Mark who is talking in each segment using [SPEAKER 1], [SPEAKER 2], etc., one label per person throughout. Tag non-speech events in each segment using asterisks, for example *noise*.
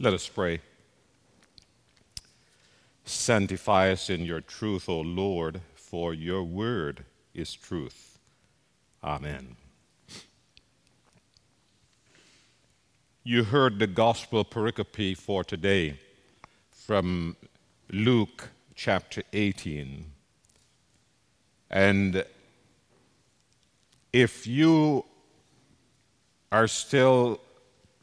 [SPEAKER 1] Let us pray. Sanctify us in your truth, O Lord, for your word is truth. Amen. You heard the gospel pericope for today from Luke chapter 18. And if you are still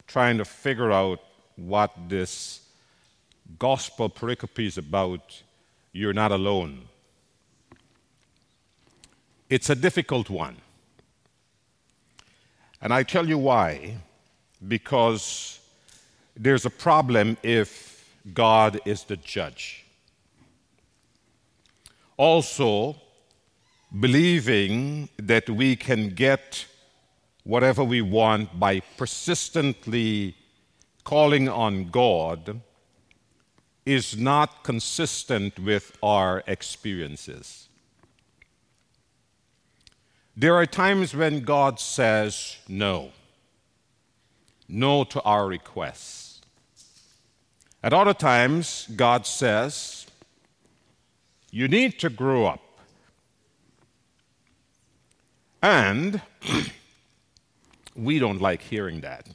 [SPEAKER 1] trying to figure out what this gospel pericope is about, you're not alone. It's a difficult one. And I tell you why. Because there's a problem if God is the judge. Also, believing that we can get whatever we want by persistently calling on God is not consistent with our experiences. There are times when God says no, no to our requests. At other times, God says, You need to grow up. And *clears throat* we don't like hearing that.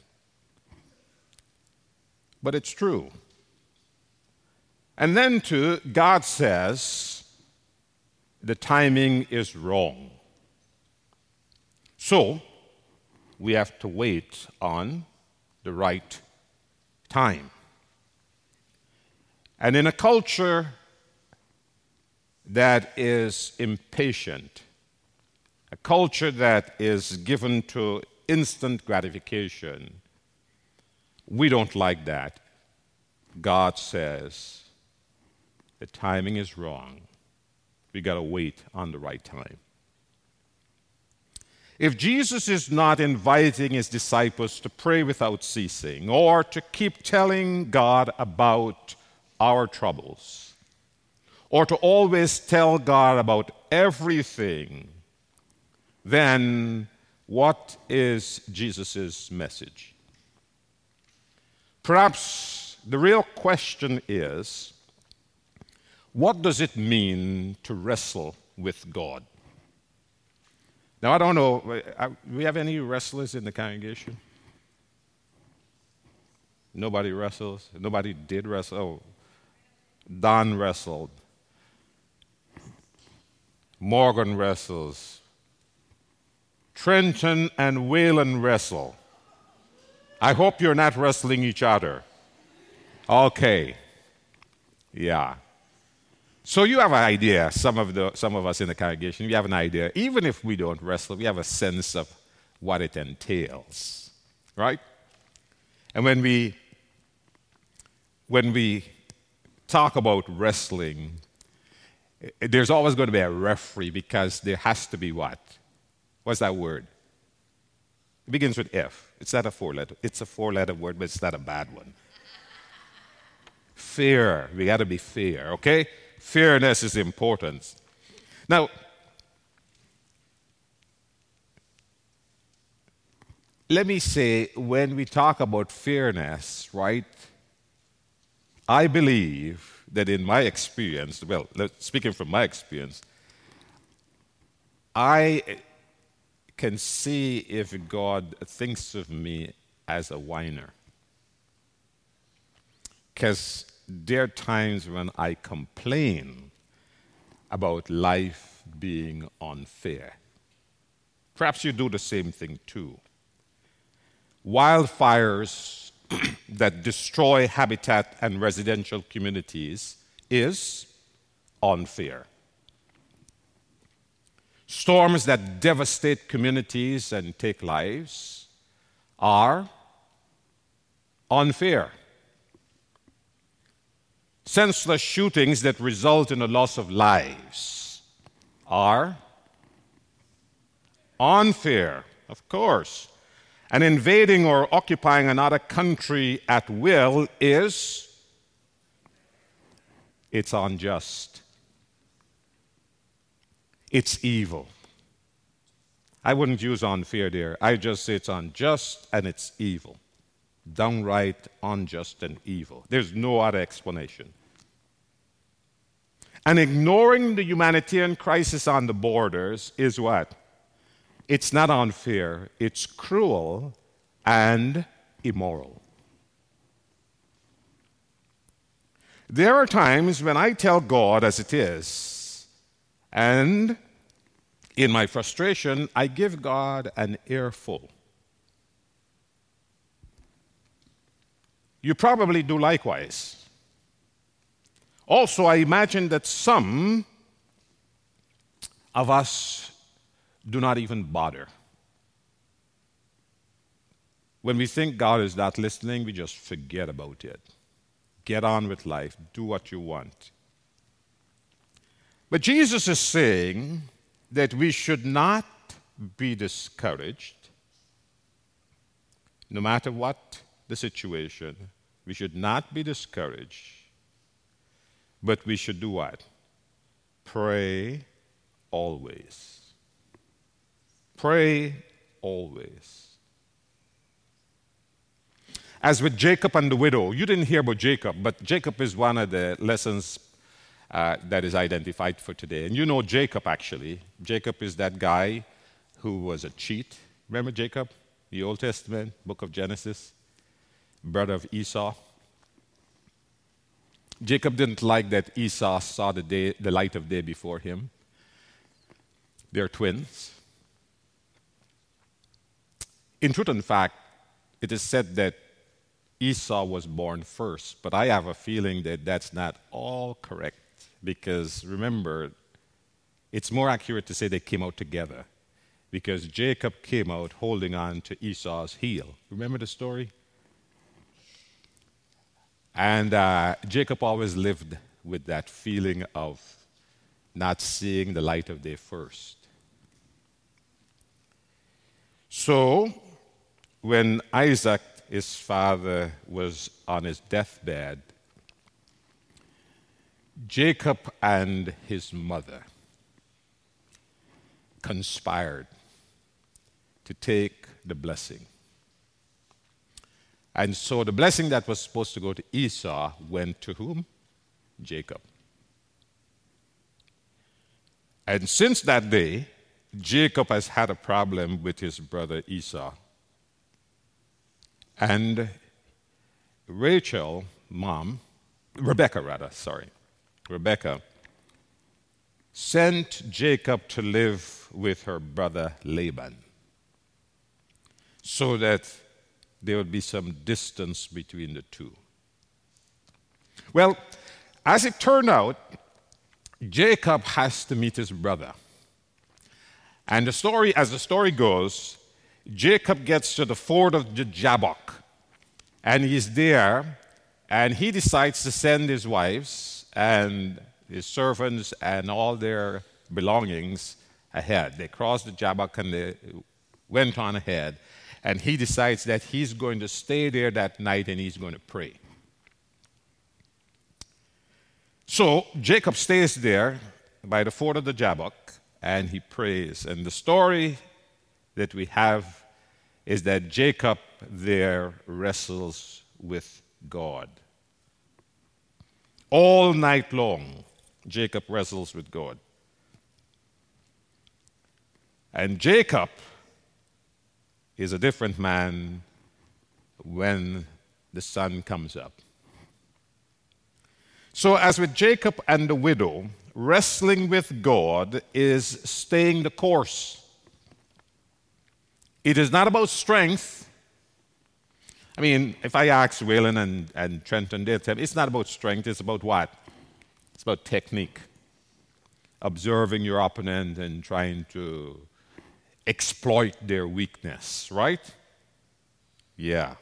[SPEAKER 1] But it's true. And then, too, God says the timing is wrong. So, we have to wait on the right time. And in a culture that is impatient, a culture that is given to instant gratification, we don't like that. God says the timing is wrong. We got to wait on the right time. If Jesus is not inviting his disciples to pray without ceasing or to keep telling God about our troubles or to always tell God about everything, then what is Jesus' message? Perhaps the real question is what does it mean to wrestle with God? Now, I don't know, uh, we have any wrestlers in the congregation? Nobody wrestles? Nobody did wrestle? Oh, Don wrestled. Morgan wrestles. Trenton and Waylon wrestle. I hope you're not wrestling each other. Okay. Yeah. So you have an idea, some of, the, some of us in the congregation, we have an idea. Even if we don't wrestle, we have a sense of what it entails. Right? And when we when we talk about wrestling, there's always going to be a referee because there has to be what? What's that word? It begins with F. It's not a four letter. It's a four letter word, but it's not a bad one. Fair. We got to be fair, okay? Fairness is important. Now, let me say, when we talk about fairness, right, I believe that in my experience, well, speaking from my experience, I can see if God thinks of me as a whiner. Because there are times when I complain about life being unfair. Perhaps you do the same thing too. Wildfires *coughs* that destroy habitat and residential communities is unfair. Storms that devastate communities and take lives are unfair. Senseless shootings that result in the loss of lives are unfair, of course. And invading or occupying another country at will is it's unjust. It's evil. I wouldn't use unfair there. I just say it's unjust and it's evil. downright unjust and evil. There's no other explanation. And ignoring the humanitarian crisis on the borders is what? It's not unfair, it's cruel and immoral. There are times when I tell God as it is, and in my frustration, I give God an earful. You probably do likewise. Also, I imagine that some of us do not even bother. When we think God is not listening, we just forget about it. Get on with life, do what you want. But Jesus is saying that we should not be discouraged, no matter what the situation. We should not be discouraged, but we should do what? Pray always. Pray always. As with Jacob and the widow, you didn't hear about Jacob, but Jacob is one of the lessons uh, that is identified for today. And you know Jacob, actually. Jacob is that guy who was a cheat. Remember Jacob? The Old Testament, book of Genesis, brother of Esau. Jacob didn't like that Esau saw the, day, the light of day before him. They're twins. In truth and fact, it is said that Esau was born first, but I have a feeling that that's not all correct because remember, it's more accurate to say they came out together because Jacob came out holding on to Esau's heel. Remember the story? And uh, Jacob always lived with that feeling of not seeing the light of day first. So, when Isaac his father was on his deathbed, Jacob and his mother conspired to take the blessing. And so the blessing that was supposed to go to Esau went to whom? Jacob. And since that day, Jacob has had a problem with his brother Esau. And Rachel, mom, Rebecca rather, sorry, Rebecca, sent Jacob to live with her brother Laban so that there would be some distance between the two. Well, as it turned out, Jacob has to meet his brother. And the story, as the story goes, Jacob gets to the ford of the Jabbok, and he's there, and he decides to send his wives and his servants and all their belongings ahead. They crossed the Jabbok and they went on ahead, and he decides that he's going to stay there that night and he's going to pray. So Jacob stays there by the ford of the Jabbok and he prays. And the story that we have is that Jacob there wrestles with God. All night long, Jacob wrestles with God. And Jacob is a different man when the sun comes up. So, as with Jacob and the widow, wrestling with God is staying the course. It is not about strength. I mean, if I ask Waylon and, and Trenton, they'll tell me it's not about strength, it's about what? It's about technique. Observing your opponent and trying to exploit their weakness, right? Yeah.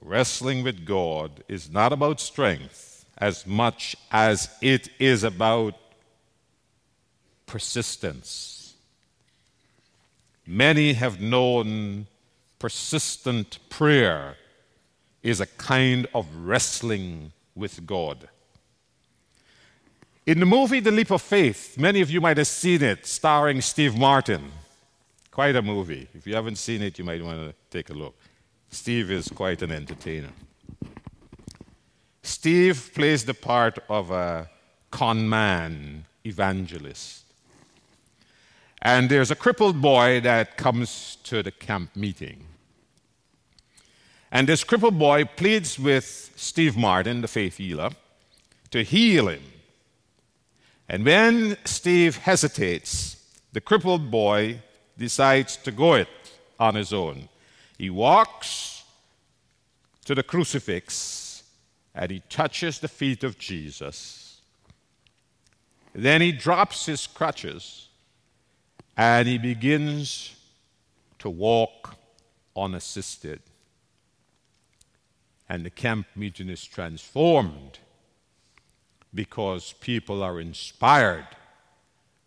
[SPEAKER 1] Wrestling with God is not about strength as much as it is about persistence Many have known persistent prayer is a kind of wrestling with God. In the movie The Leap of Faith, many of you might have seen it, starring Steve Martin. Quite a movie. If you haven't seen it, you might want to take a look. Steve is quite an entertainer. Steve plays the part of a con man evangelist. And there's a crippled boy that comes to the camp meeting. And this crippled boy pleads with Steve Martin, the faith healer, to heal him. And when Steve hesitates, the crippled boy decides to go it on his own. He walks to the crucifix and he touches the feet of Jesus. Then he drops his crutches and he begins to walk unassisted. And the camp meeting is transformed because people are inspired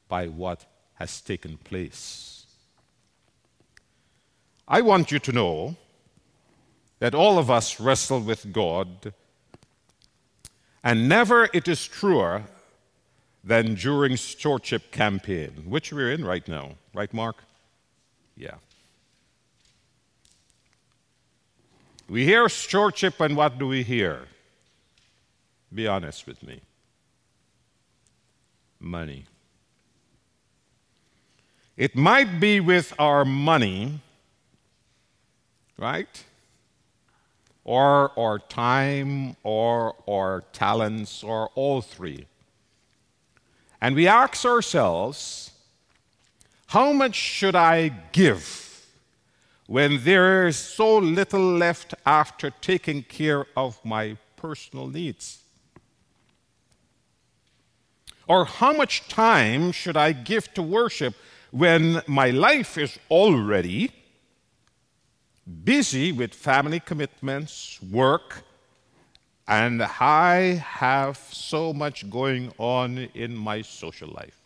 [SPEAKER 1] by what has taken place. I want you to know that all of us wrestle with God, and never it is truer than during stewardship campaign, which we're in right now. Right, Mark? Yeah. We hear stewardship, and what do we hear? Be honest with me. Money. It might be with our money, right? Or our time, or our talents, or all three. And we ask ourselves, how much should I give when there is so little left after taking care of my personal needs? Or how much time should I give to worship when my life is already busy with family commitments, work, and I have so much going on in my social life.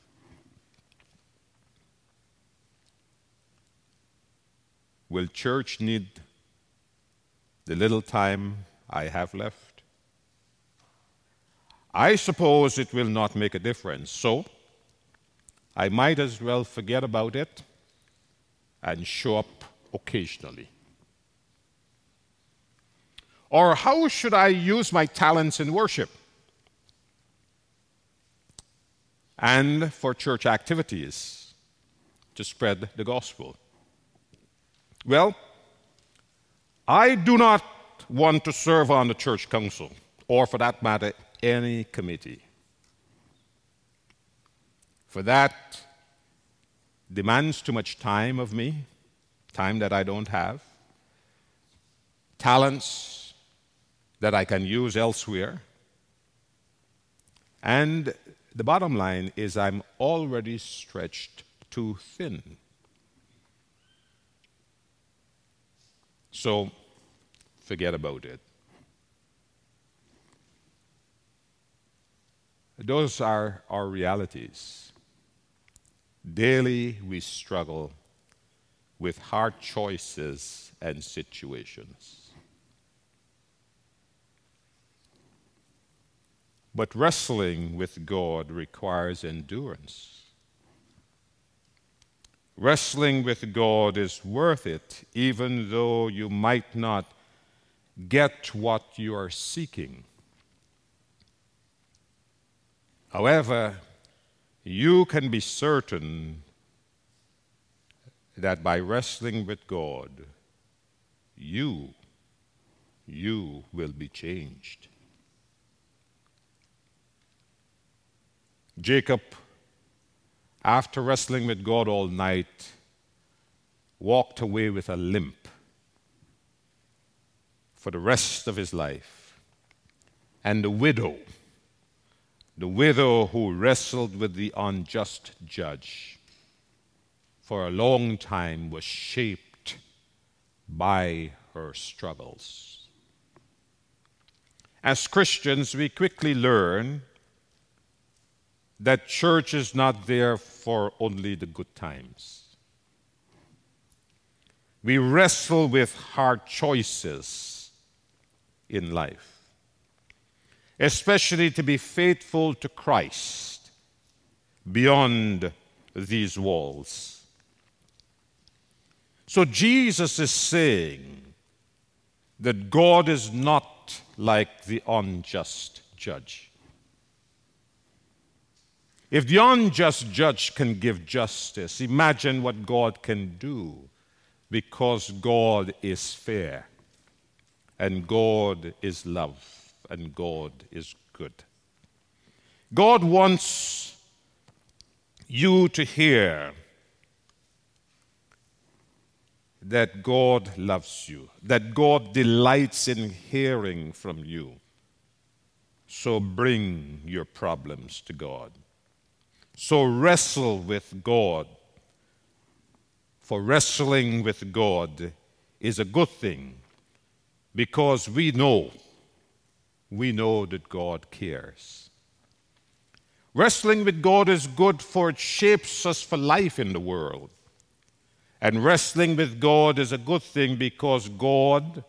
[SPEAKER 1] Will church need the little time I have left? I suppose it will not make a difference. So, I might as well forget about it and show up occasionally. Or how should I use my talents in worship? And for church activities to spread the gospel? Well, I do not want to serve on the church council, or for that matter, any committee. For that demands too much time of me, time that I don't have, talents that I can use elsewhere. And the bottom line is, I'm already stretched too thin. So forget about it. Those are our realities. Daily we struggle with hard choices and situations. But wrestling with God requires endurance. Wrestling with God is worth it, even though you might not get what you are seeking. However, you can be certain that by wrestling with God, you, you will be changed. Jacob, after wrestling with God all night, walked away with a limp for the rest of his life. And the widow, the widow who wrestled with the unjust judge for a long time, was shaped by her struggles. As Christians, we quickly learn that church is not there for only the good times. We wrestle with hard choices in life, especially to be faithful to Christ beyond these walls. So Jesus is saying that God is not like the unjust judge. If the unjust judge can give justice, imagine what God can do because God is fair and God is love and God is good. God wants you to hear that God loves you, that God delights in hearing from you. So bring your problems to God. So wrestle with God. For wrestling with God is a good thing because we know, we know that God cares. Wrestling with God is good for it shapes us for life in the world. And wrestling with God is a good thing because God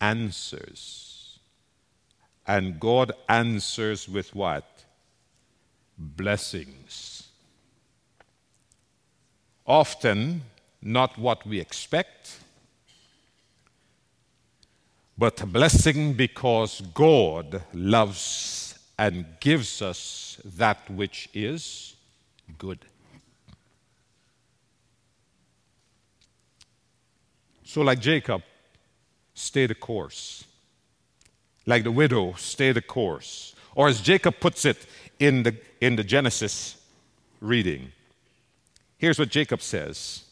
[SPEAKER 1] answers. And God answers with what? Blessings. Often, not what we expect, but a blessing because God loves and gives us that which is good. So, like Jacob, stay the course. Like the widow, stay the course. Or as Jacob puts it in the, in the Genesis reading, here's what Jacob says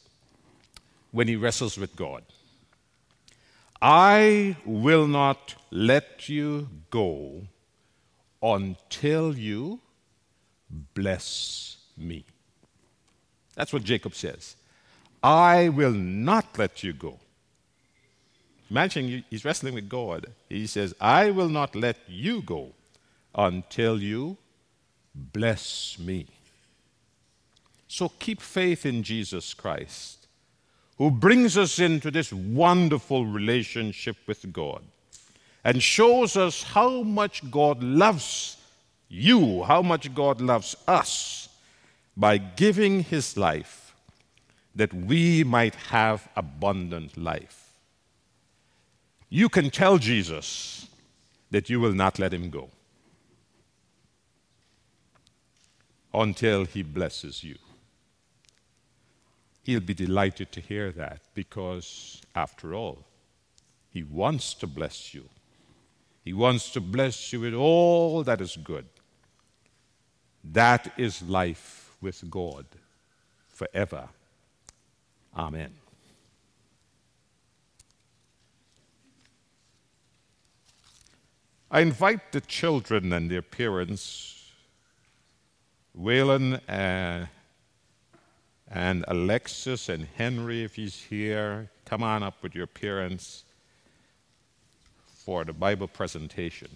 [SPEAKER 1] when he wrestles with God I will not let you go until you bless me. That's what Jacob says. I will not let you go Imagine he's wrestling with God. He says, I will not let you go until you bless me. So keep faith in Jesus Christ, who brings us into this wonderful relationship with God and shows us how much God loves you, how much God loves us by giving his life that we might have abundant life you can tell Jesus that you will not let him go until he blesses you. He'll be delighted to hear that because, after all, he wants to bless you. He wants to bless you with all that is good. That is life with God forever. Amen. I invite the children and their parents, Waylon uh, and Alexis and Henry, if he's here, come on up with your parents for the Bible presentation.